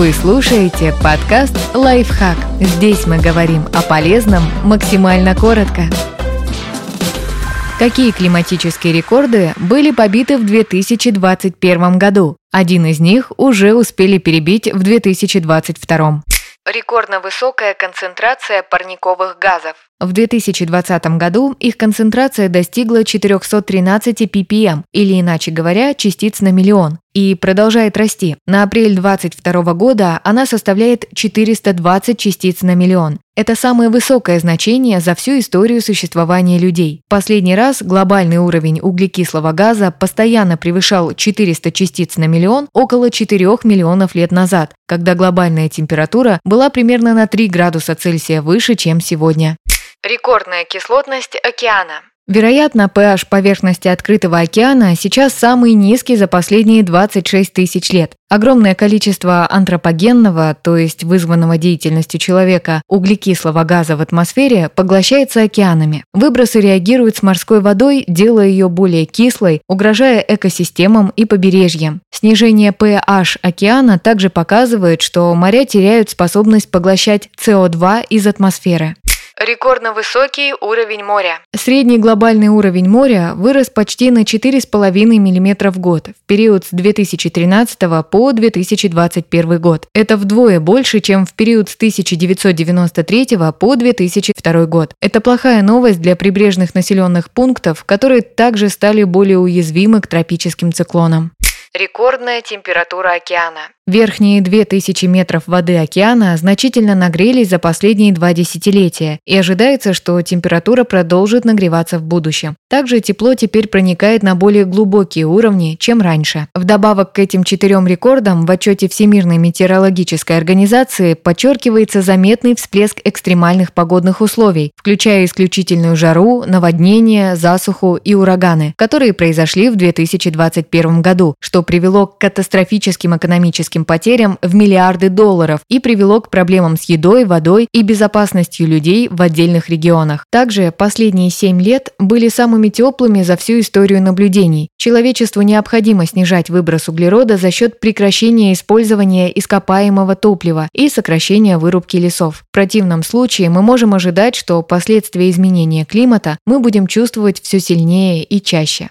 Вы слушаете подкаст «Лайфхак». Здесь мы говорим о полезном максимально коротко. Какие климатические рекорды были побиты в 2021 году? Один из них уже успели перебить в 2022. Рекордно высокая концентрация парниковых газов. В 2020 году их концентрация достигла 413 ppm, или иначе говоря, частиц на миллион, и продолжает расти. На апрель 2022 года она составляет 420 частиц на миллион. Это самое высокое значение за всю историю существования людей. Последний раз глобальный уровень углекислого газа постоянно превышал 400 частиц на миллион около 4 миллионов лет назад, когда глобальная температура была примерно на 3 градуса Цельсия выше, чем сегодня. Рекордная кислотность океана. Вероятно, pH поверхности открытого океана сейчас самый низкий за последние 26 тысяч лет. Огромное количество антропогенного, то есть вызванного деятельностью человека, углекислого газа в атмосфере поглощается океанами. Выбросы реагируют с морской водой, делая ее более кислой, угрожая экосистемам и побережьям. Снижение pH океана также показывает, что моря теряют способность поглощать СО2 из атмосферы. Рекордно высокий уровень моря. Средний глобальный уровень моря вырос почти на 4,5 мм в год в период с 2013 по 2021 год. Это вдвое больше, чем в период с 1993 по 2002 год. Это плохая новость для прибрежных населенных пунктов, которые также стали более уязвимы к тропическим циклонам. Рекордная температура океана. Верхние 2000 метров воды океана значительно нагрелись за последние два десятилетия, и ожидается, что температура продолжит нагреваться в будущем. Также тепло теперь проникает на более глубокие уровни, чем раньше. Вдобавок к этим четырем рекордам в отчете Всемирной метеорологической организации подчеркивается заметный всплеск экстремальных погодных условий, включая исключительную жару, наводнения, засуху и ураганы, которые произошли в 2021 году, что привело к катастрофическим экономическим потерям в миллиарды долларов и привело к проблемам с едой, водой и безопасностью людей в отдельных регионах. Также последние 7 лет были самыми теплыми за всю историю наблюдений. Человечеству необходимо снижать выброс углерода за счет прекращения использования ископаемого топлива и сокращения вырубки лесов. В противном случае мы можем ожидать, что последствия изменения климата мы будем чувствовать все сильнее и чаще.